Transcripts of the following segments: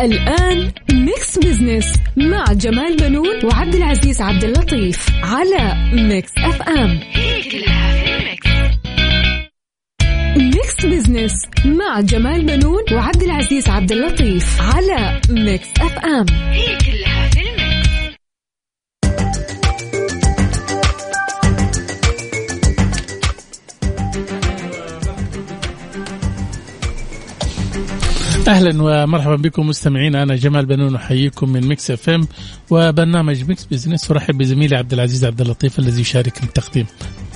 الآن Mix Business مع جمال بنون وعبد العزيز عبد اللطيف على Mix FM Mix Business مع جمال بنون وعبد العزيز عبد اللطيف على Mix FM هي كلها في ال mix أهلا ومرحبا بكم مستمعين أنا جمال بنون أحييكم من Mix FM وبرنامج Mix Business. أرحب بزميلي عبد العزيز عبد اللطيف الذي يشارك التقديم.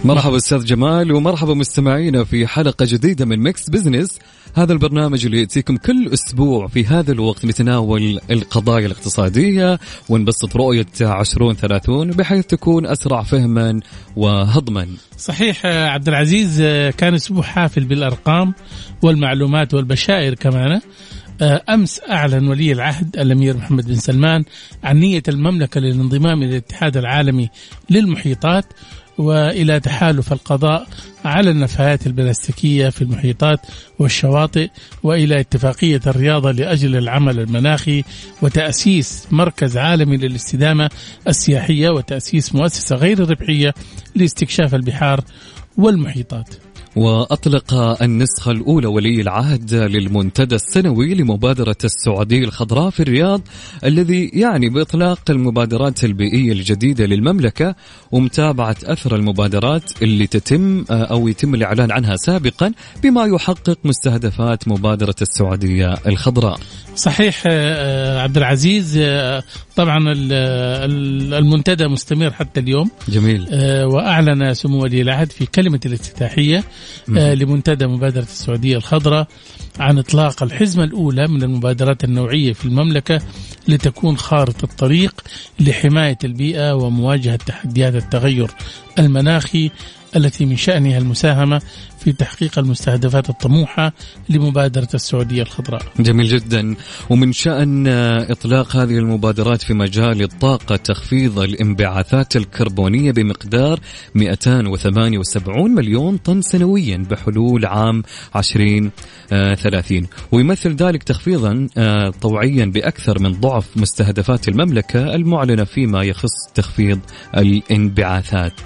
مرحبا أستاذ جمال ومرحبا مستمعينا في حلقة جديدة من Mix Business. هذا البرنامج اللي يأتيكم كل أسبوع في هذا الوقت نتناول القضايا الاقتصادية ونبسط رؤية 2030 بحيث تكون أسرع فهما وهضما. صحيح آه، عبد العزيز آه، كان أسبوع حافل بالأرقام والمعلومات والبشائر كمان آه، أمس أعلن ولي العهد الأمير محمد بن سلمان عن نية المملكة للانضمام إلى الاتحاد العالمي للمحيطات وإلى تحالف القضاء على النفايات البلاستيكية في المحيطات والشواطئ وإلى اتفاقية الرياضه لأجل العمل المناخي وتأسيس مركز عالمي للاستدامة السياحية وتأسيس مؤسسة غير ربحية لاستكشاف البحار والمحيطات. وأطلق النسخة الأولى ولي العهد للمنتدى السنوي لمبادرة السعودية الخضراء في الرياض الذي يعني بإطلاق المبادرات البيئية الجديدة للمملكة ومتابعة أثر المبادرات اللي تتم أو يتم الإعلان عنها سابقا بما يحقق مستهدفات مبادرة السعودية الخضراء. صحيح آه، عبد العزيز آه، طبعا ال- ال- المنتدى مستمر حتى اليوم. جميل. آه، وأعلن سمو ولي العهد في كلمة الافتتاحية آه، لمنتدى مبادرة السعودية الخضراء عن إطلاق الحزمة الأولى من المبادرات النوعية في المملكة لتكون خارطة الطريق لحماية البيئة ومواجهة تحديات التغير المناخي التي من شأنها المساهمة في تحقيق المستهدفات الطموحة لمبادرة السعودية الخضراء. جميل جدا. ومن شأن إطلاق هذه المبادرات في مجال الطاقة تخفيض الانبعاثات الكربونية بمقدار 278 مليون طن سنويا بحلول عام 2030 ويمثل ذلك تخفيضا آه، طوعيا بأكثر من ضعف مستهدفات المملكة المعلنة فيما يخص تخفيض الانبعاثات.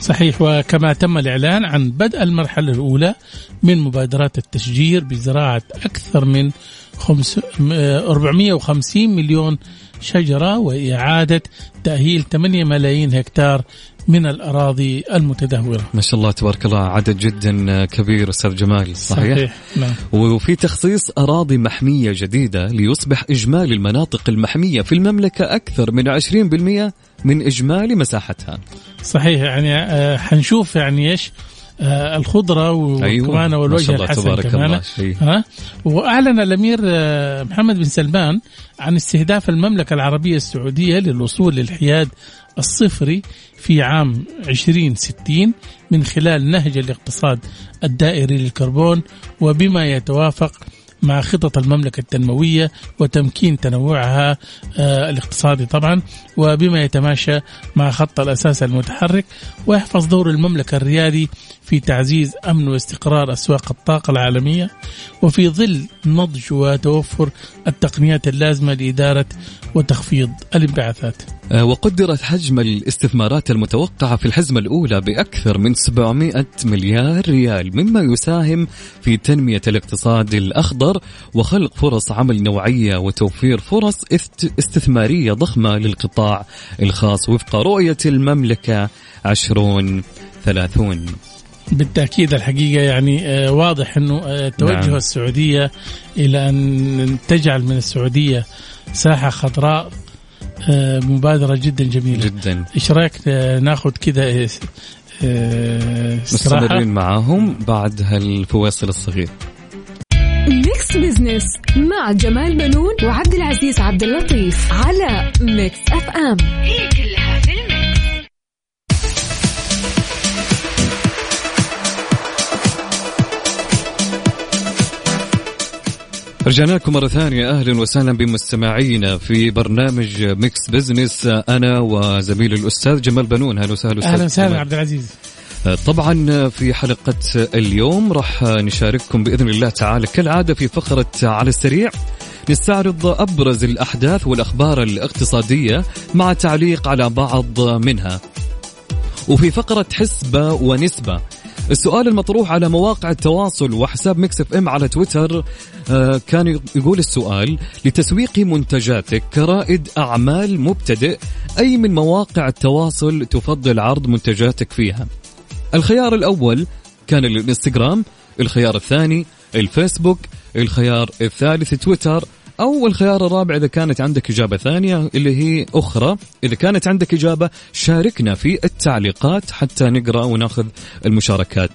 صحيح. وكما تم الإعلان عن بدء المرحلة الأولى من مبادرات التشجير بزراعة أكثر من خمس- م- آه، 450 مليون شجرة وإعادة تأهيل 8 ملايين هكتار من الأراضي المتدهورة ما شاء الله تبارك الله عدد جدا كبير أستاذ جمال صحيح, صحيح. نعم. وفي تخصيص أراضي محمية جديدة ليصبح إجمالي المناطق المحمية في المملكة أكثر من 20% من إجمالي مساحتها صحيح يعني آه، حنشوف يعني إيش آه، الخضرة وكمان أيوة. ما والوجه شاء الله الحسن تبارك كمان الله شيء. ها وأعلن الأمير آه، محمد بن سلمان عن استهداف المملكة العربية السعودية للوصول للحياد الصفري في عام 2060 من خلال نهج الاقتصاد الدائري للكربون وبما يتوافق مع خطط المملكة التنموية وتمكين تنوعها آه، الاقتصادي طبعا وبما يتماشى مع خط الأساس المتحرك ويحفظ دور المملكة الريادي في تعزيز أمن واستقرار أسواق الطاقة العالمية وفي ظل نضج وتوفر التقنيات اللازمة لإدارة وتخفيض الانبعاثات. وقدرت حجم الاستثمارات المتوقعة في الحزمة الأولى بأكثر من 700 مليار ريال مما يساهم في تنمية الاقتصاد الأخضر وخلق فرص عمل نوعية وتوفير فرص است- استثمارية ضخمة للقطاع الخاص وفق رؤية المملكة 2030 بالتأكيد الحقيقة يعني آه، واضح أنه آه، توجه نعم. السعودية إلى أن تجعل من السعودية ساحة خضراء آه، مبادرة جدا جميلة. جدا. إيش رأيك آه، ناخذ كذا آه، آه، استراحة؟ مستمرين معاهم بعد هالفواصل الصغير. Mix Mix Business مع جمال بنون وعبد العزيز عبد اللطيف على Mix FM هي كلها رجعنا لكم مرة ثانية. أهلا وسهلا بمستمعينا في برنامج Mix Business أنا وزميلي الأستاذ جمال بنون. أهلا وسهلا أستاذ أهلا وسهلا. عبد العزيز. طبعا في حلقة اليوم راح نشارككم بإذن الله تعالى كالعادة في فقرة على السريع. نستعرض أبرز الأحداث والأخبار الاقتصادية مع تعليق على بعض منها. وفي فقرة حسبة ونسبة. السؤال المطروح على مواقع التواصل وحساب Mix FM على تويتر آه، كان يقول السؤال لتسويق منتجاتك كرائد أعمال مبتدئ أي من مواقع التواصل تفضل عرض منتجاتك فيها؟ الخيار الأول كان الانستغرام الخيار الثاني الفيسبوك الخيار الثالث تويتر أو الخيار الرابع إذا كانت عندك إجابة ثانية اللي هي أخرى. إذا كانت عندك إجابة شاركنا في التعليقات حتى نقرأ وناخذ المشاركات.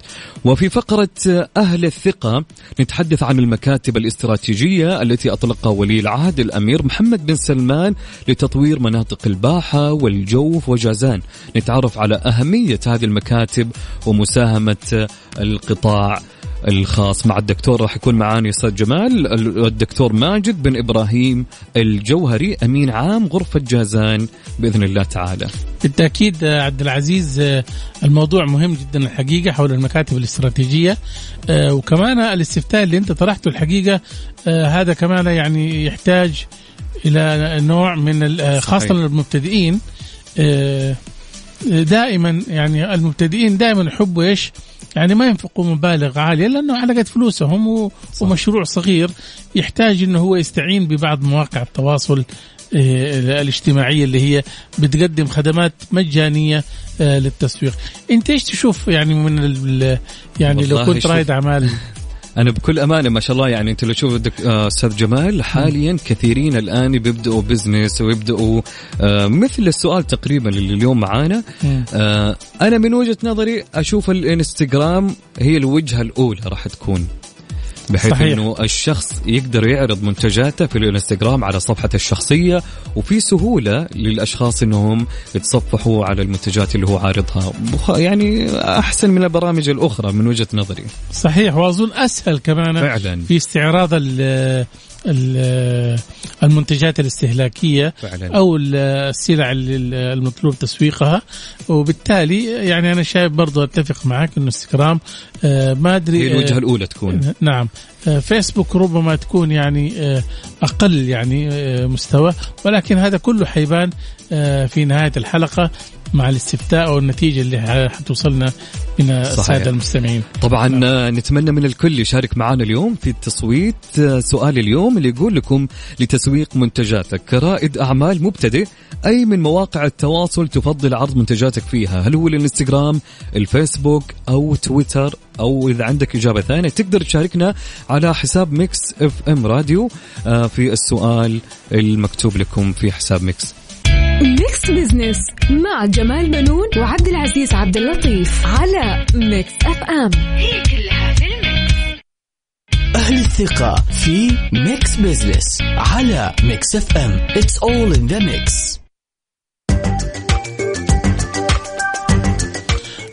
وفي فقرة أهل الثقة نتحدث عن المكاتب الاستراتيجية التي أطلقها ولي العهد الأمير محمد بن سلمان لتطوير مناطق الباحة والجوف وجازان. نتعرف على أهمية هذه المكاتب ومساهمة القطاع الخاص مع الدكتور راح يكون معانا أستاذ جمال الدكتور ماجد بن إبراهيم الجوهري أمين عام غرفة جازان بإذن الله تعالى. بالتأكيد عبد العزيز الموضوع مهم جدا الحقيقة حول المكاتب الاستراتيجية آه، وكمان الاستفتاء اللي أنت طرحته الحقيقة آه، هذا كمان يعني يحتاج إلى نوع من آه، خاصة. للمبتدئين آه، دائما يعني المبتدئين دائما يحبوا إيش؟ يعني ما ينفقوا مبالغ عالية لأنه على قد فلوسهم و- ومشروع صغير يحتاج إنه هو يستعين ببعض مواقع التواصل آه، الاجتماعية اللي هي بتقدم خدمات مجانية آه، للتسويق. أنت إيش تشوف يعني من ال- يعني لو كنت. رائد أعمال أنا بكل أمانة ما شاء الله يعني أنت لو تشوف آه، أستاذ جمال حاليا كثيرين الآن بيبدأوا بزنس ويبدأوا آه، مثل السؤال تقريبا اللي اليوم معانا. آه، أنا من وجهة نظري أشوف الإنستغرام هي الوجهة الأولى راح تكون. بحيث صحيح. إنه الشخص يقدر يعرض منتجاته في الانستغرام على صفحته الشخصية وفي سهولة للأشخاص إنهم يتصفحوا على المنتجات اللي هو عارضها. يعني أحسن من البرامج الأخرى من وجهة نظري. صحيح وأظن أسهل كمان فعلا. في استعراض المنتجات الاستهلاكية فعلا. أو ال- السلع المطلوب تسويقها. وبالتالي يعني أنا شايف برضو أتفق معك إنه إنستغرام آه، ما أدري هي الوجهة آه، الأولى تكون. نعم. آه، فيسبوك ربما تكون يعني أقل يعني مستوى. ولكن هذا كله حيبان في نهاية الحلقة. مع الاستفتاء أو النتيجه اللي حتوصلنا من السادة المستمعين. طبعا آه، نتمنى من الكل يشارك معنا اليوم في التصويت. سؤال اليوم اللي يقول لكم لتسويق منتجاتك كرائد أعمال مبتدئ أي من مواقع التواصل تفضل عرض منتجاتك فيها؟ هل هو الإنستغرام الفيسبوك أو تويتر؟ أو إذا عندك إجابة ثانية تقدر تشاركنا على حساب Mix FM Radio. آه، في السؤال المكتوب لكم في حساب Mix Mix Business مع جمال بنون وعبد العزيز عبد اللطيف على Mix FM هي كلها في ال mix. أهل الثقة في Mix Business على Mix FM It's all in the mix.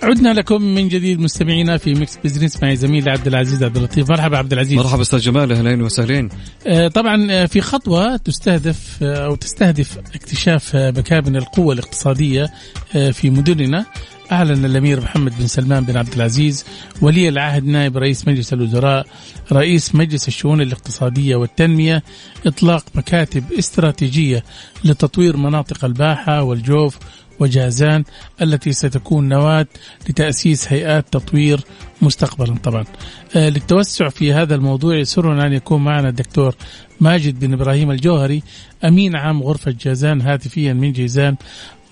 عدنا لكم من جديد مستمعينا في Mix Business مع زميلي عبد العزيز عبد اللطيف. مرحبا عبد العزيز. مرحبا أستاذ جمال أهلين وسهلين. آه، طبعا آه، في خطوة تستهدف آه، أو تستهدف اكتشاف مكامن القوة الاقتصادية آه، في مدننا. أعلن الأمير محمد بن سلمان بن عبد العزيز ولي العهد نائب رئيس مجلس الوزراء رئيس مجلس الشؤون الاقتصادية والتنمية إطلاق مكاتب استراتيجية لتطوير مناطق الباحة والجوف وجازان التي ستكون نواة لتأسيس هيئات تطوير مستقبلا طبعا. آه، للتوسع في هذا الموضوع يسرنا أن يكون معنا الدكتور ماجد بن إبراهيم الجوهري أمين عام غرفة جازان هاتفيا من جيزان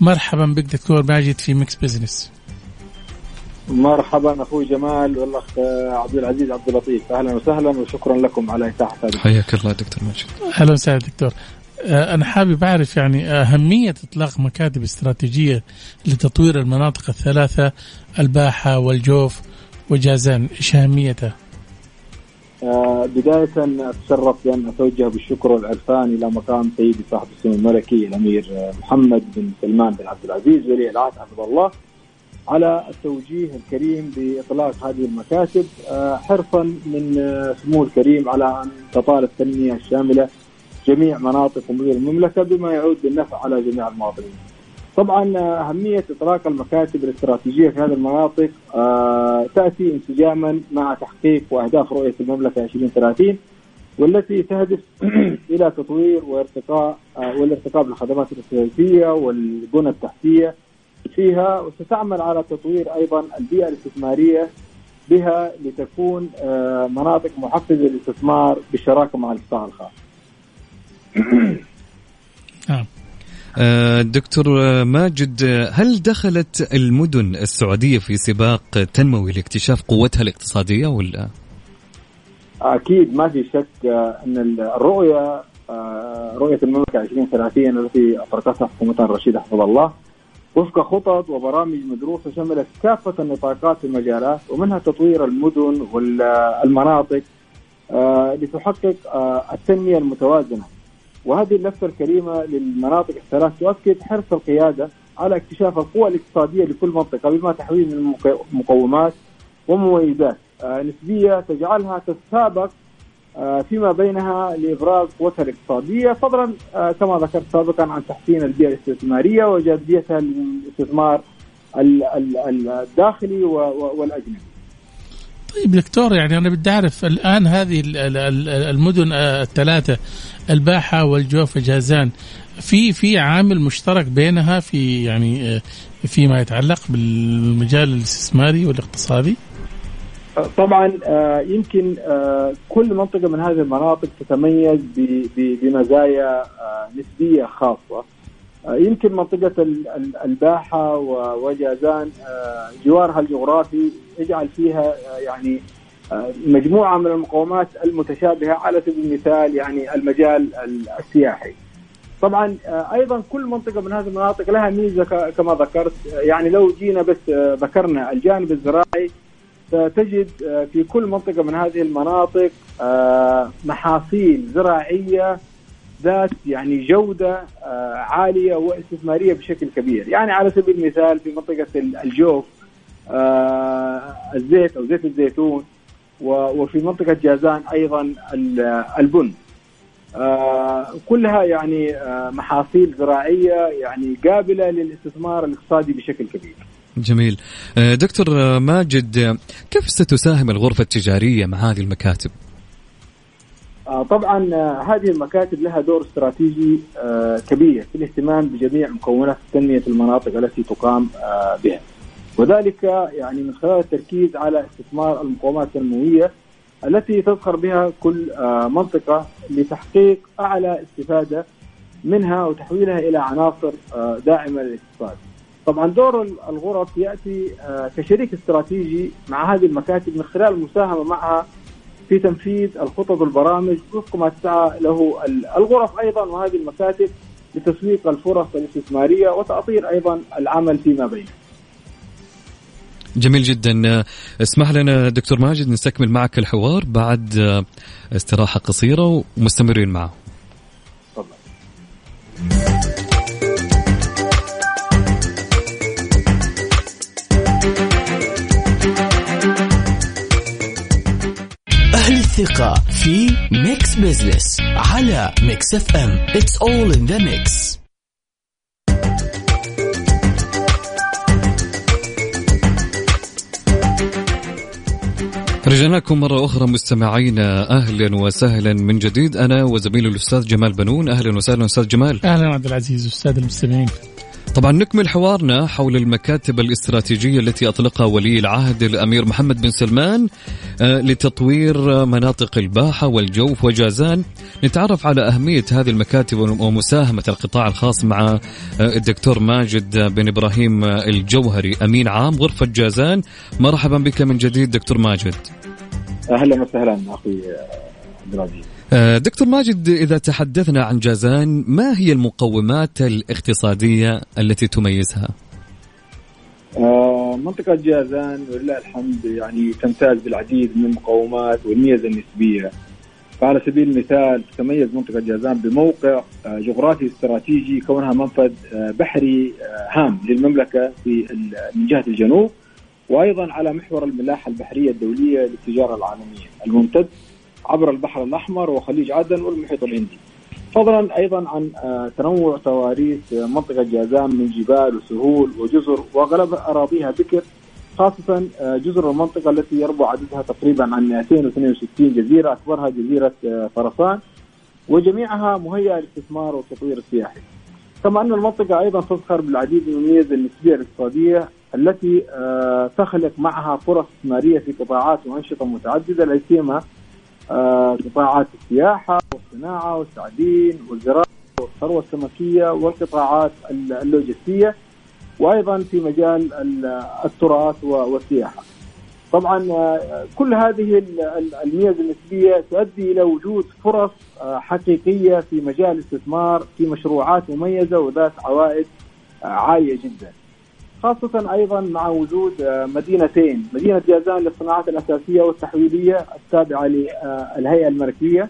مرحبا بك دكتور ماجد في Mix Business. مرحبا أخوي جمال والأخ عبد العزيز عبد اللطيف. أهلا وسهلا وشكرا لكم على إتاحة هذه. حياك الله دكتور ماجد. أهلا وسهلا دكتور. آه، أنا حابب أعرف يعني أهمية إطلاق مكاتب استراتيجية لتطوير المناطق الثلاثة الباحة والجوف وجازان إيش أهميتها؟ آه، بداية أتشرف بأن أتوجه بالشكر والعرفان إلى مقام سيدي صاحب السمو الملكي الأمير آه، محمد بن سلمان بن عبد العزيز ولي العهد حفظه الله على التوجيه الكريم بإطلاق هذه المكاتب آه، حرصا من آه، سموه الكريم على أن تطال التنمية الشاملة جميع مناطق ومدن المملكة بما يعود بالنفع على جميع المواطنين. طبعا آه، أهمية إطلاق المكاتب الاستراتيجية في هذه المناطق آه، تأتي انسجاما مع تحقيق وأهداف رؤية المملكة 2030 والتي تهدف إلى تطوير وارتقاء آه، والارتقاء بالخدمات الاستراتيجية والبنى التحتية فيها وستعمل على تطوير أيضا البيئة الاستثمارية بها لتكون مناطق محفزة للاستثمار بالشراكة مع القطاع الخاص. نعم آه، دكتور ماجد هل دخلت المدن السعودية في سباق تنموي لاكتشاف قوتها الاقتصادية ولا؟ أكيد ما في شك أن الرؤية آه، رؤية المملكة 2030 التي اطلقتها حكومتنا الرشيده حفظه الله وفق خطط وبرامج مدروسة شملت كافة النطاقات في المجالات ومنها تطوير المدن والمناطق آه، لتحقق التنمية المتوازنة وهذه اللفته الكريمة للمناطق الثلاث تؤكد حرص القيادة على اكتشاف القوى الاقتصادية لكل منطقة بما تحويه من مقومات ومميزات آه، نسبية تجعلها تتسابق آه، فيما بينها لإبراز قوتها الاقتصادية فضلا آه، كما ذكرت سابقا عن تحسين البيئة الاستثمارية وجاذبيتها للاستثمار ال- ال- ال- الداخلي و- و- والأجنبي. طيب دكتور يعني أنا بدي أعرف الآن هذه ال- ال- ال- المدن الثلاثة الباحة والجوف وجازان في في عامل مشترك بينها في يعني آه، فيما يتعلق بالمجال الاستثماري والاقتصادي؟ طبعا آه، يمكن آه، كل منطقة من هذه المناطق تتميز بمزايا نسبية خاصة. يمكن منطقة ال- ال- الباحة وجازان جوارها الجغرافي يجعل فيها يعني مجموعة من المقومات المتشابهة على سبيل المثال يعني المجال ال- السياحي. طبعا آه، أيضا كل منطقة من هذه المناطق لها ميزة كما ذكرت آه، يعني لو جينا بس آه، ذكرنا الجانب الزراعي ستجد آه، في كل منطقة من هذه المناطق آه، محاصيل زراعية ذات يعني جودة آه، عالية واستثمارية بشكل كبير، يعني على سبيل المثال في منطقة ال- الجوف آه، الزيت أو زيت الزيتون وفي منطقة جازان أيضا ال- البن. آه، كلها يعني آه، محاصيل زراعية يعني قابلة للاستثمار الاقتصادي بشكل كبير. جميل آه، دكتور ماجد كيف ستساهم الغرفة التجارية مع هذه المكاتب؟ طبعا هذه المكاتب لها دور استراتيجي كبير في الاهتمام بجميع مكونات تنمية المناطق التي تقام بها وذلك يعني من خلال التركيز على استثمار المقومات التنموية التي تزخر بها كل آه، منطقة لتحقيق أعلى استفادة منها وتحويلها إلى عناصر آه، داعمة للاقتصاد طبعا دور الغرف يأتي آه، كشريك استراتيجي مع هذه المكاتب من خلال المساهمة معها في تنفيذ الخطط والبرامج وفق ما تسعى له ال- الغرف أيضا وهذه المكاتب لتسويق الفرص الاستثمارية وتاطير أيضا العمل فيما بينه. جميل جدا. اسمح لنا دكتور ماجد نستكمل معك الحوار بعد آه، استراحة قصيرة ومستمرين معه. أهل الثقة في Mix Business على Mix FM It's all in the mix. رجعنا لكم مرة أخرى مستمعينا أهلا وسهلا من جديد. أنا وزميلي الأستاذ جمال بنون. أهلا وسهلا أستاذ جمال. أهلا عبد العزيز أستاذ المستمعين. طبعا نكمل حوارنا حول المكاتب الاستراتيجية التي أطلقها ولي العهد الأمير محمد بن سلمان آه، لتطوير مناطق الباحة والجوف وجازان. نتعرف على أهمية هذه المكاتب ومساهمة القطاع الخاص مع آه، الدكتور ماجد بن إبراهيم آه، الجوهري. أمين عام غرفة جازان. مرحبا بك من جديد دكتور ماجد. أهلا وسهلا أخي آه، عبد العزيز. آه، دكتور ماجد إذا تحدثنا عن جازان ما هي المقومات الاقتصادية التي تميزها؟ آه، منطقة جازان ولله الحمد يعني تمتاز بالعديد من المقومات والميزة النسبية فعلى سبيل المثال تتميز منطقة جازان بموقع جغرافي استراتيجي كونها منفذ بحري هام للمملكة في من جهة الجنوب وأيضا على محور الملاحة البحرية الدولية للتجارة العالمية الممتد عبر البحر الأحمر وخليج عدن والمحيط الهندي فضلا أيضا عن آه، تنوع تواريخ منطقة جازان من جبال وسهول وجزر واغلب أراضيها بكر خاصة آه، جزر المنطقة التي يربو عددها تقريبا عن 262 جزيرة أكبرها جزيرة آه، فرسان وجميعها مهيئة للاستثمار والتطوير السياحي. كما أن المنطقة أيضا تزخر بالعديد من الميزة النسبية الاقتصادية التي تخلق معها فرص استثمارية في قطاعات وأنشطة متعددة لا سيما آه، قطاعات السياحة والصناعة والتعدين والزراعة والثروة السمكية والقطاعات اللوجستية وأيضا في مجال التراث والسياحة. طبعا آه، كل هذه الميزة النسبية تؤدي إلى وجود فرص آه، حقيقية في مجال الاستثمار في مشروعات مميزة وذات عوائد عالية جدا. خاصة أيضا مع وجود آه، مدينتين مدينة جازان للصناعات الأساسية والتحويلية التابعة للهيئة الملكية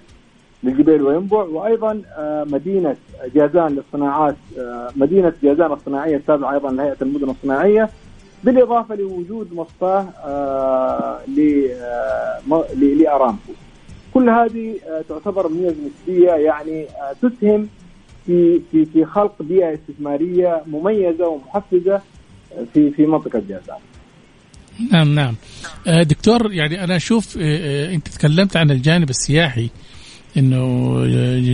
للجبيل وينبع وأيضا آه، مدينة جازان للصناعات آه، مدينة جازان الصناعية التابعة أيضا لهيئة المدن الصناعية بالإضافة لوجود مصفاة لأرامكو. كل هذه تعتبر ميزة نسبية يعني تسهم في في في خلق بيئة استثمارية مميزة ومحفزة في في منطقة جازان. نعم نعم آه، دكتور يعني أنا أشوف آه، آه، أنت تكلمت عن الجانب السياحي إنه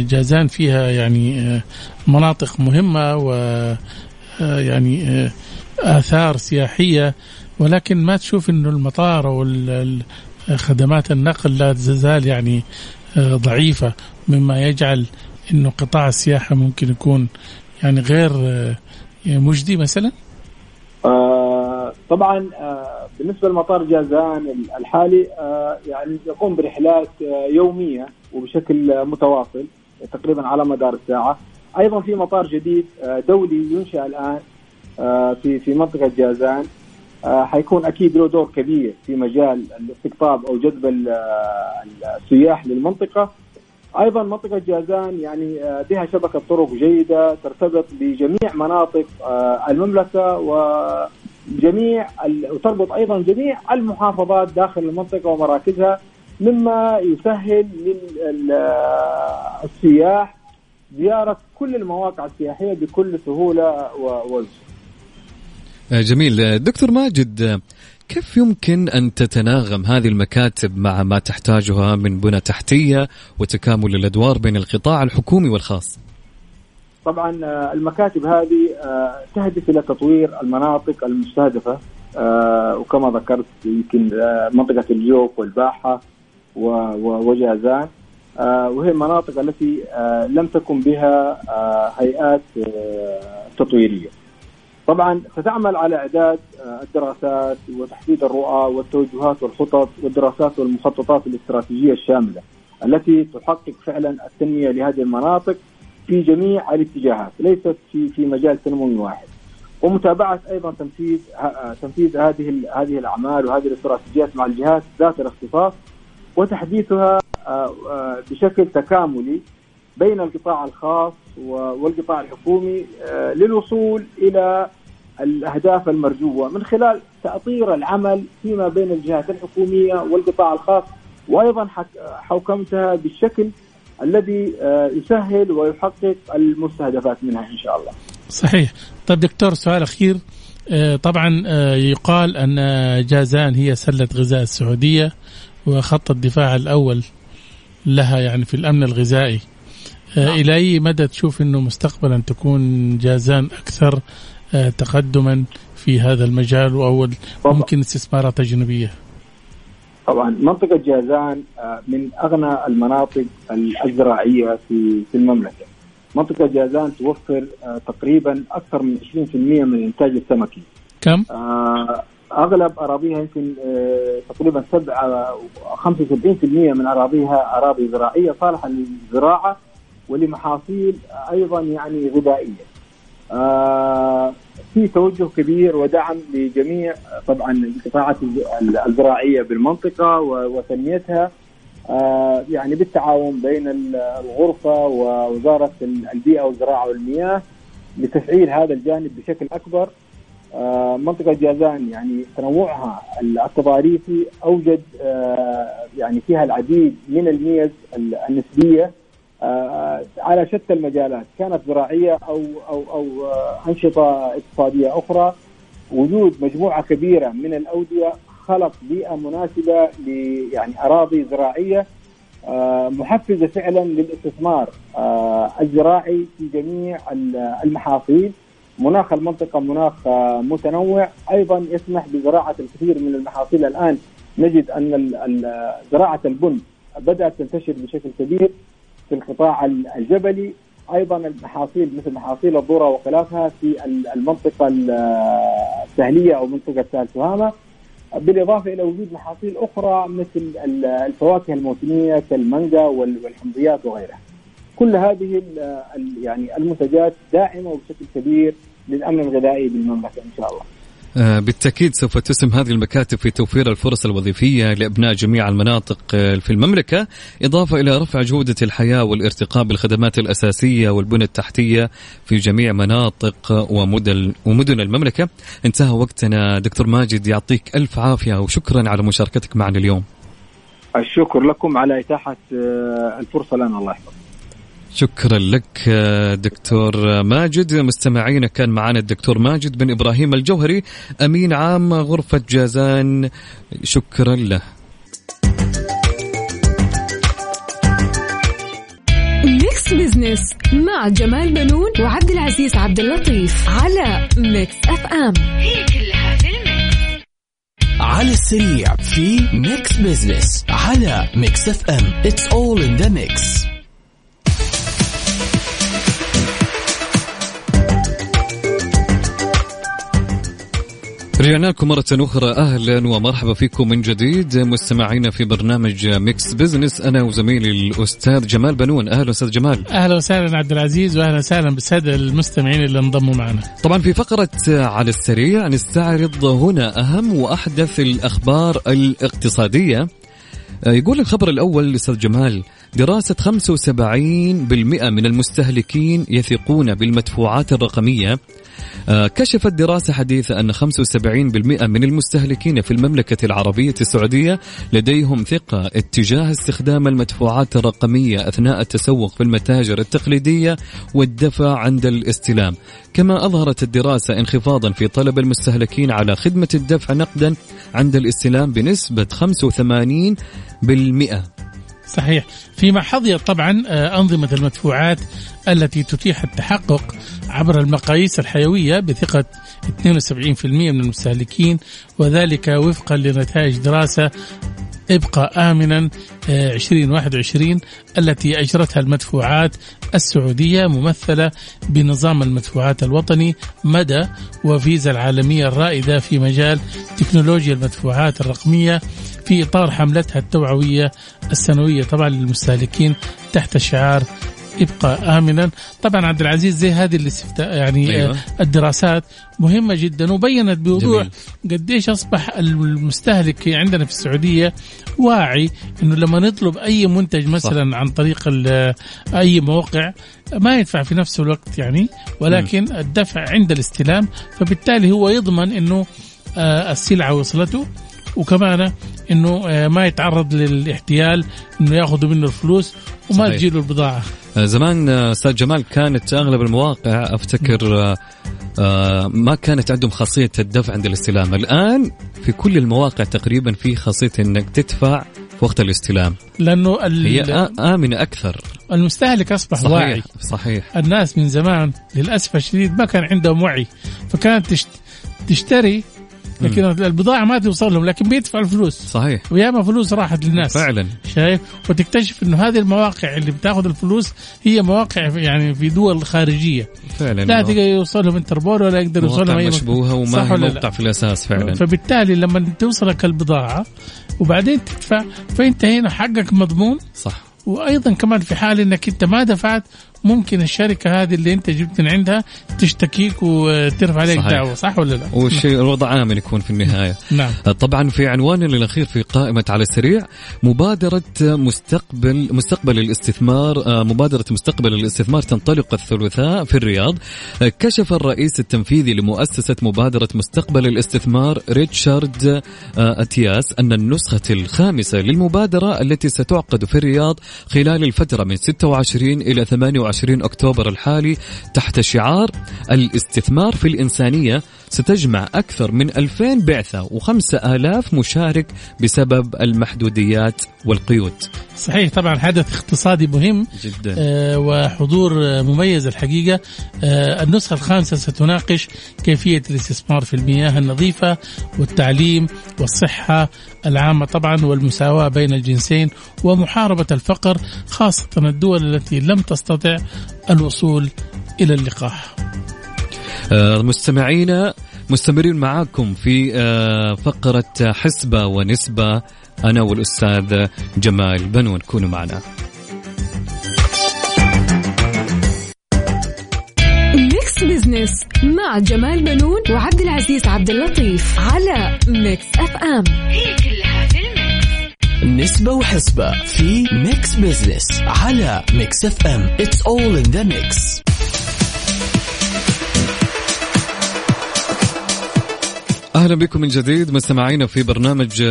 جازان فيها يعني مناطق مهمة و يعني آثار سياحية ولكن ما تشوف إنه المطار أو خدمات النقل لا تزال يعني ضعيفة مما يجعل إنه قطاع السياحة ممكن يكون يعني غير مجدي مثلا؟ طبعا آه بالنسبة لمطار جازان الحالي آه يعني يقوم برحلات آه يومية وبشكل متواصل تقريبا على مدار الساعة. أيضا في مطار جديد دولي ينشأ الآن في في منطقة جازان. حيكون أكيد له دور كبير في مجال الاستقطاب أو جذب السياح للمنطقة. أيضا منطقة جازان يعني بها شبكة طرق جيدة ترتبط بجميع مناطق المملكة وجميع وتربط أيضا جميع المحافظات داخل المنطقة ومراكزها مما يسهل للسياح زيارة كل المواقع السياحية بكل سهولة ووزن. آه، جميل دكتور ماجد كيف يمكن أن تتناغم هذه المكاتب مع ما تحتاجها من بنى تحتية وتكامل الأدوار بين القطاع الحكومي والخاص؟ طبعا آه، المكاتب هذه آه، تهدف إلى تطوير المناطق المستهدفة. آه، وكما ذكرت يمكن منطقة الجوف والباحة وجازان. وهي المناطق التي لم تكن بها هيئات تطويرية. طبعا ستعمل على إعداد الدراسات وتحديد الرؤى والتوجهات والخطط والدراسات والمخططات الاستراتيجية الشاملة التي تحقق فعلا التنمية لهذه المناطق. في جميع الاتجاهات ليست في في مجال تنموي واحد. ومتابعة أيضا تنفيذ آه، تنفيذ هذه هذه الأعمال وهذه الاستراتيجيات مع الجهات ذات الاختصاص وتحديثها آه، بشكل تكاملي بين القطاع الخاص والقطاع الحكومي للوصول إلى الأهداف المرجوة من خلال تأطير العمل فيما بين الجهات الحكومية والقطاع الخاص وأيضا حوكمتها بالشكل الذي آه، يسهل ويحقق المستهدفات منها إن شاء الله. صحيح. طيب دكتور سؤال أخير آه، طبعا آه، يقال أن جازان هي سلة غذاء السعودية وخط الدفاع الأول لها يعني في الأمن الغذائي. نعم. إلى أي مدى تشوف إنه مستقبلا تكون جازان أكثر تقدما في هذا المجال أو ممكن استثمارات اجنبيه؟ طبعا منطقة جازان آه، من أغنى المناطق الزراعيه في في المملكة. منطقة جازان توفر آه، تقريبا أكثر من 20% من الانتاج السمكي. كم؟ أغلب أراضيها يمكن تقريبا 7 75% من أراضيها أراضي زراعية صالحه للزراعة ولمحاصيل أيضا يعني غذائية. آه في توجه كبير ودعم لجميع طبعا القطاعات الزراعية بالمنطقة وتنميتها. آه، يعني بالتعاون بين الغرفة ووزارة البيئة والزراعة والمياه لتفعيل هذا الجانب بشكل أكبر. آه، منطقة جازان يعني تنوعها التضاريسي أوجد يعني فيها العديد من الميز النسبية. آه، على شتى المجالات. كانت زراعية أو أو أو آه، أنشطة اقتصادية أخرى. وجود مجموعة كبيرة من الأودية خلق بيئة مناسبة ل يعني أراضي زراعية آه، محفزة فعلا للاستثمار الزراعي في جميع المحاصيل. مناخ المنطقة مناخ متنوع. أيضا يسمح بزراعة الكثير من المحاصيل. الآن نجد أن زراعة البن بدأت تنتشر بشكل كبير. في القطاع الجبلي أيضا المحاصيل مثل محاصيل الذرة وخلافها في المنطقة السهلية أو منطقة سال تهامه بالإضافة إلى وجود محاصيل أخرى مثل الفواكه الموسمية كالمانجا والحمضيات وغيرها. كل هذه يعني المنتجات داعمة وبشكل كبير للأمن الغذائي بالمملكة إن شاء الله. آه، بالتأكيد سوف تسهم هذه المكاتب في توفير الفرص الوظيفية لأبناء جميع المناطق آه، في المملكة إضافة إلى رفع جودة الحياة والارتقاء بالخدمات الأساسية والبنى التحتية في جميع مناطق ومدن, ومدن المملكة. انتهى وقتنا. دكتور ماجد يعطيك ألف عافية وشكرا على مشاركتك معنا اليوم. الشكر لكم على إتاحة آه، الفرصة لنا. الله يحفظك. شكرا لك دكتور ماجد. مستمعينا كان معنا الدكتور ماجد بن إبراهيم الجوهري أمين عام غرفة جازان. شكرا له. Mix Business مع جمال بنون وعبد العزيز عبد اللطيف على Mix FM هي كلها في ال mix. على السريع في Mix Business على Mix FM It's all in the mix رجعنا لكم مرة أخرى أهلا ومرحبا فيكم من جديد. مستمعينا في برنامج Mix Business أنا وزميلي الأستاذ جمال بنون. أهلا أستاذ جمال. أهلا وسهلا عبد العزيز وأهلا وسهلا بالسادة المستمعين اللي انضموا معنا. طبعا في فقرة على السريع نستعرض هنا أهم وأحدث الأخبار الاقتصادية. يقول الخبر الأول لأستاذ جمال دراسة 75% من المستهلكين يثقون بالمدفوعات الرقمية. آه، كشفت دراسة حديثة أن 75% من المستهلكين في المملكة العربية السعودية لديهم ثقة اتجاه استخدام المدفوعات الرقمية أثناء التسوق في المتاجر التقليدية والدفع عند الاستلام. كما أظهرت الدراسة انخفاضا في طلب المستهلكين على خدمة الدفع نقدا عند الاستلام بنسبة 85% صحيح. فيما حظيت طبعا آه، أنظمة المدفوعات التي تتيح التحقق عبر المقاييس الحيوية بثقة 72% من المستهلكين وذلك وفقا لنتائج دراسة إبقى امنا 2021 آه، التي أجرتها المدفوعات السعودية ممثلة بنظام المدفوعات الوطني مدى وفيزا العالمية الرائدة في مجال تكنولوجيا المدفوعات الرقمية. في إطار حملتها التوعوية السنوية طبعا للمستهلكين تحت شعار يبقى امنا طبعا عبد العزيز زي هذه الاستفتاء يعني أيوة. الدراسات مهمة جدا وبينت بوضوح قديش أصبح المستهلك عندنا في السعودية واعي إنه لما نطلب أي منتج مثلا صح. عن طريق أي موقع ما يدفع في نفس الوقت يعني ولكن م. الدفع عند الاستلام فبالتالي هو يضمن إنه آه، السلعة وصلته وكمان إنه آه، ما يتعرض للاحتيال إنه ياخذوا منه الفلوس وما تجي له البضاعة. آه، زمان آه، أستاذ جمال كانت أغلب المواقع أفتكر ما كانت عندهم خاصية الدفع عند الاستلام. الآن في كل المواقع تقريبا في خاصية إنك تدفع في وقت الاستلام. لأنه هي آمنة أكثر. المستهلك أصبح صحيح واعي. صحيح. الناس من زمان للأسف الشديد ما كان عندهم وعي فكانت تشتري لكن البضاعة ما توصل لهم لكن بيدفع الفلوس. صحيح. وياما فلوس راحت للناس. فعلا. شايف؟ وتكتشف إنه هذه المواقع اللي بتاخذ الفلوس هي مواقع يعني في دول خارجية. فعلا. لا تقدر يوصل لهم انتربول ولا يقدر يوصل لهم أي مشبوهة وما هي موقع في الأساس فعلا. فبالتالي لما توصلك البضاعة وبعدين تدفع فأنت هنا حقك مضمون. صح. وأيضا كمان في حال إنك أنت ما دفعت ممكن الشركة هذه اللي انت جبت من عندها تشتكيك وترفع عليك صحيح. دعوة صح ولا لا؟ والشيء الوضع آمن يكون في النهاية نعم طبعا في عنواننا الأخير في قائمة على السريع مبادرة مستقبل مستقبل الاستثمار آه، مبادرة مستقبل الاستثمار تنطلق الثلاثاء في الرياض آه، كشف الرئيس التنفيذي لمؤسسة مبادرة مستقبل الاستثمار ريتشارد آه، أتياس أن النسخة الخامسة للمبادرة التي ستعقد في الرياض خلال الفترة من 26 إلى 28 أكتوبر الحالي تحت شعار الاستثمار في الإنسانية ستجمع أكثر من 2000 بعثة و5000 مشارك بسبب المحدوديات والقيود. صحيح طبعا حدث اقتصادي مهم جدا. آه، وحضور مميز الحقيقة. آه، النسخة الخامسة ستناقش كيفية الاستثمار في المياه النظيفة والتعليم والصحة العامة طبعا والمساواة بين الجنسين ومحاربة الفقر خاصة الدول التي لم تستطع الوصول إلى اللقاح. مستمعينا مستمرين معاكم في آه، فقرة حسبة ونسبة. أنا والأستاذ جمال بنون كونوا معنا. Mix Business مع جمال بنون وعبد العزيز عبد اللطيف على Mix FM هي كلها في ال mix. نسبة وحسبة في Mix Business على Mix FM It's all in the mix أهلا بكم من جديد. مستمعينا في برنامج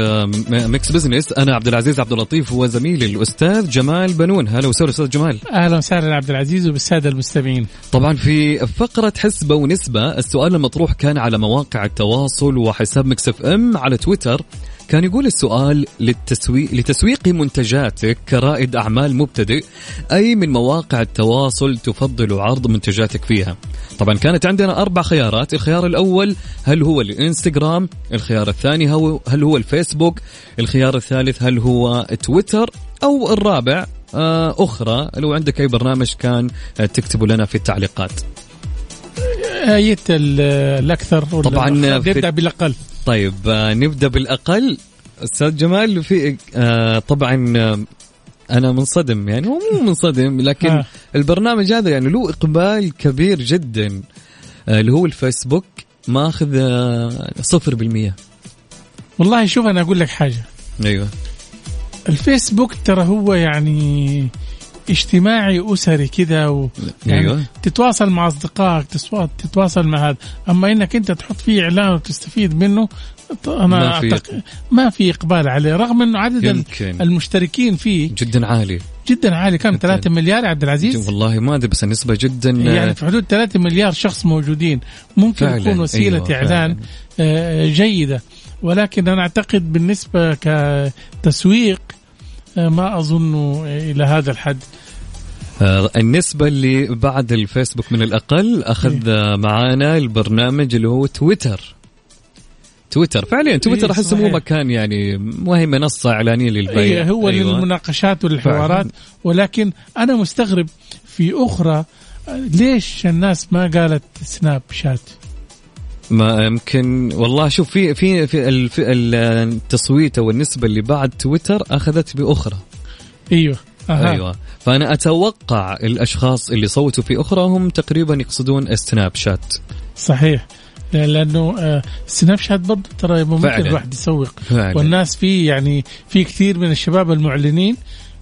Mix Business. أنا عبد العزيز عبد اللطيف وزميلي الأستاذ جمال بنون. هلا وسهلا أستاذ جمال. أهلا وسهلا عبد العزيز وبالسادة المستمعين. طبعا في فقرة حسبة ونسبة السؤال المطروح كان على مواقع التواصل وحساب Mix FM على تويتر. كان يقول السؤال للتسويق لتسويق منتجاتك كرائد أعمال مبتدئ أي من مواقع التواصل تفضل عرض منتجاتك فيها؟ طبعا كانت عندنا أربع خيارات الخيار الأول هل هو الإنستغرام الخيار الثاني هو هل هو الفيسبوك الخيار الثالث هل هو تويتر أو الرابع آه، أخرى لو عندك أي برنامج كان آه، تكتبوا لنا في التعليقات. آية ال- الأكثر ولا طبعاً نبدأ بالأقل. طيب آه، نبدأ بالأقل. أستاذ جمال في آه، طبعا آه، أنا منصدم يعني هو مو منصدم لكن. البرنامج هذا يعني له إقبال كبير جدا آه، اللي هو الفيسبوك ماخذ آه، صفر بالمية. والله شوف أنا أقول لك حاجة. أيوه. الفيسبوك ترى هو يعني اجتماعي أسري كذا و يعني أيوة. تتواصل مع أصدقائك تتواصل مع هذا. أما إنك أنت تحط فيه إعلان وتستفيد منه أنا ما في- أعتقد ما في إقبال عليه رغم إنه عدد يمكن. المشتركين فيه جدا عالي. جدا عالي. كم؟ 3 مليار يا عبد العزيز؟ والله ما أدري بس النسبة جدا آه، يعني في حدود 3 مليار شخص موجودين. ممكن فعلاً، يكون وسيلة أيوة، إعلان آه، جيدة. ولكن أنا أعتقد بالنسبة كتسويق آه، ما أظن إلى هذا الحد. النسبة اللي بعد الفيسبوك من الأقل أخذ آه، معانا البرنامج اللي هو تويتر. تويتر. فعليا تويتر إيه، أحس مو. مكان يعني وهي منصة إعلانية للبيع. إيه هو أيوة. للمناقشات والحوارات. ولكن أنا مستغرب في أخرى آه، ليش الناس ما قالت سناب شات؟ ما يمكن. والله شوف في في في التصويت أو النسبة اللي بعد تويتر أخذت بأخرى. إيوه. أها. أيوه فأنا أتوقع الأشخاص اللي صوتوا في أخرى هم تقريبا يقصدون سناب شات صحيح لأنه سناب شات برضه ترى ممكن. الواحد يسوق فعلا والناس فيه يعني في كثير من الشباب المعلنين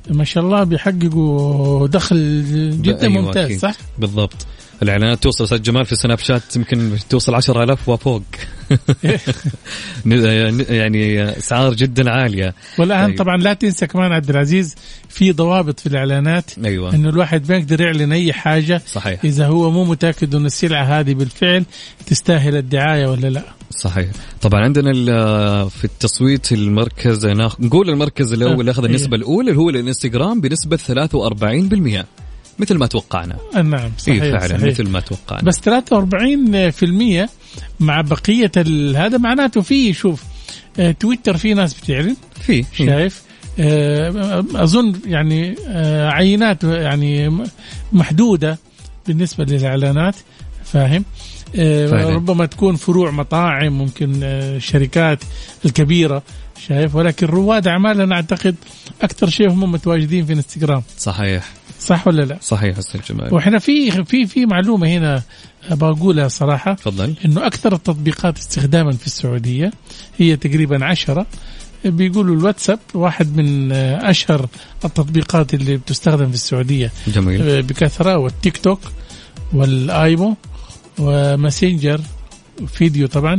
ما شاء الله بيحققوا دخل جدا أيوة ممتاز أكيد. صح؟ بالضبط الإعلانات توصل أستاذ جمال في سناب شات يمكن توصل 10000 وفوق يعني أسعار جدا عالية. والان طيب. طبعا لا تنسى كمان عبد العزيز في ضوابط في الإعلانات أيوة. إنه الواحد ما يقدر يعلن أي حاجة صحيح. إذا هو مو متأكد أن السلعة هذه بالفعل تستاهل الدعاية ولا لا. صحيح. طبعا عندنا في التصويت المركز نقول المركز الأول أخذ إيه. النسبة الأولى اللي هو الانستغرام بنسبة 43% مثل ما توقعنا. آه، نعم صحيح إيه فعلا صحيح. مثل ما توقعنا. بس 43% مع بقية هذا معناته في شوف آه، تويتر في ناس بتعلن في. شايف؟ آه، أظن يعني آه، عينات يعني محدودة بالنسبة للإعلانات فاهم؟ فعلا. ربما تكون فروع مطاعم ممكن الشركات الكبيرة شايف؟ ولكن رواد أعمال أنا أعتقد أكثر شيء هم متواجدين في إنستغرام. صحيح. صح ولا لا؟ صحيح أستاذ جمال. وإحنا في في في معلومة هنا بقولها صراحة. تفضل. إنه أكثر التطبيقات استخداما في السعودية هي تقريبا عشرة. بيقولوا الواتساب واحد من أشهر التطبيقات اللي بتستخدم في السعودية. جميل. بكثرة والتيك توك والايمو وماسنجر فيديو طبعا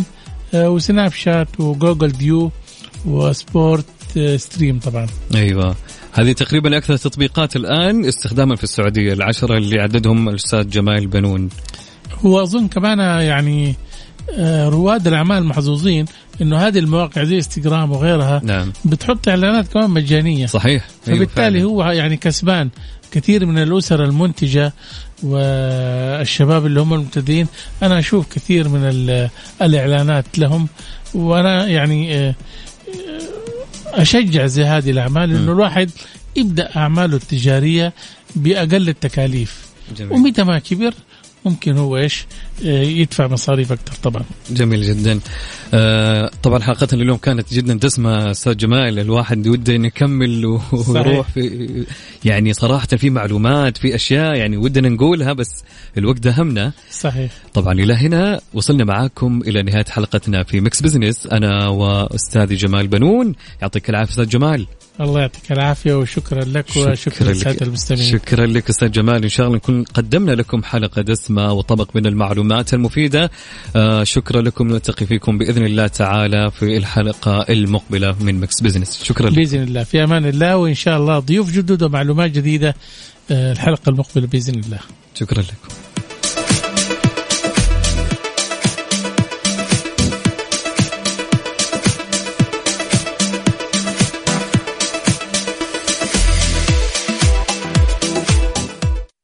آه، وسناب شات وجوجل ديو و sport آه، stream طبعا. أيوه. هذه تقريبا أكثر التطبيقات الآن استخداما في السعودية العشرة اللي عددهم الأستاذ جمال بنون. وأظن كمان يعني آه، رواد الأعمال محظوظين إنه هذه المواقع زي إنستغرام وغيرها نعم. بتحط إعلانات كمان مجانية. صحيح. أيوة فبالتالي. هو يعني كسبان كثير من الأسر المنتجة والشباب اللي هم المبتدئين أنا أشوف كثير من ال- الإعلانات لهم وأنا يعني آه، أشجع زي هذه الأعمال إنه الواحد يبدأ أعماله التجارية بأقل التكاليف. جميل. ومتى ما كبر ممكن هو إيش آه، يدفع مصاريف أكثر طبعا. جميل جدا. آه طبعا حلقتنا اليوم كانت جدا دسمه أستاذ جمال الواحد وده إنه يكمل ويروح في يعني صراحة في معلومات في أشياء يعني ودنا نقولها بس الوقت دهمنا. صحيح. طبعا إلى هنا وصلنا معاكم إلى نهاية حلقتنا في Mix Business. أنا وأستاذي جمال بنون يعطيك العافية أستاذ جمال. الله يعطيك العافية وشكرا لك وشكرا للساده المستمعين. شكرا لك أستاذ جمال. إن شاء الله نكون قدمنا لكم حلقة دسمة وطبق من المعلومات المفيدة. آه شكرا لكم. نلتقي فيكم بإذن الله تعالى في الحلقة المقبلة من Mix Business. شكرا لك. بإذن الله. في أمان الله وإن شاء الله ضيوف جدد ومعلومات جديدة آه، الحلقة المقبلة بإذن الله. شكرا لكم.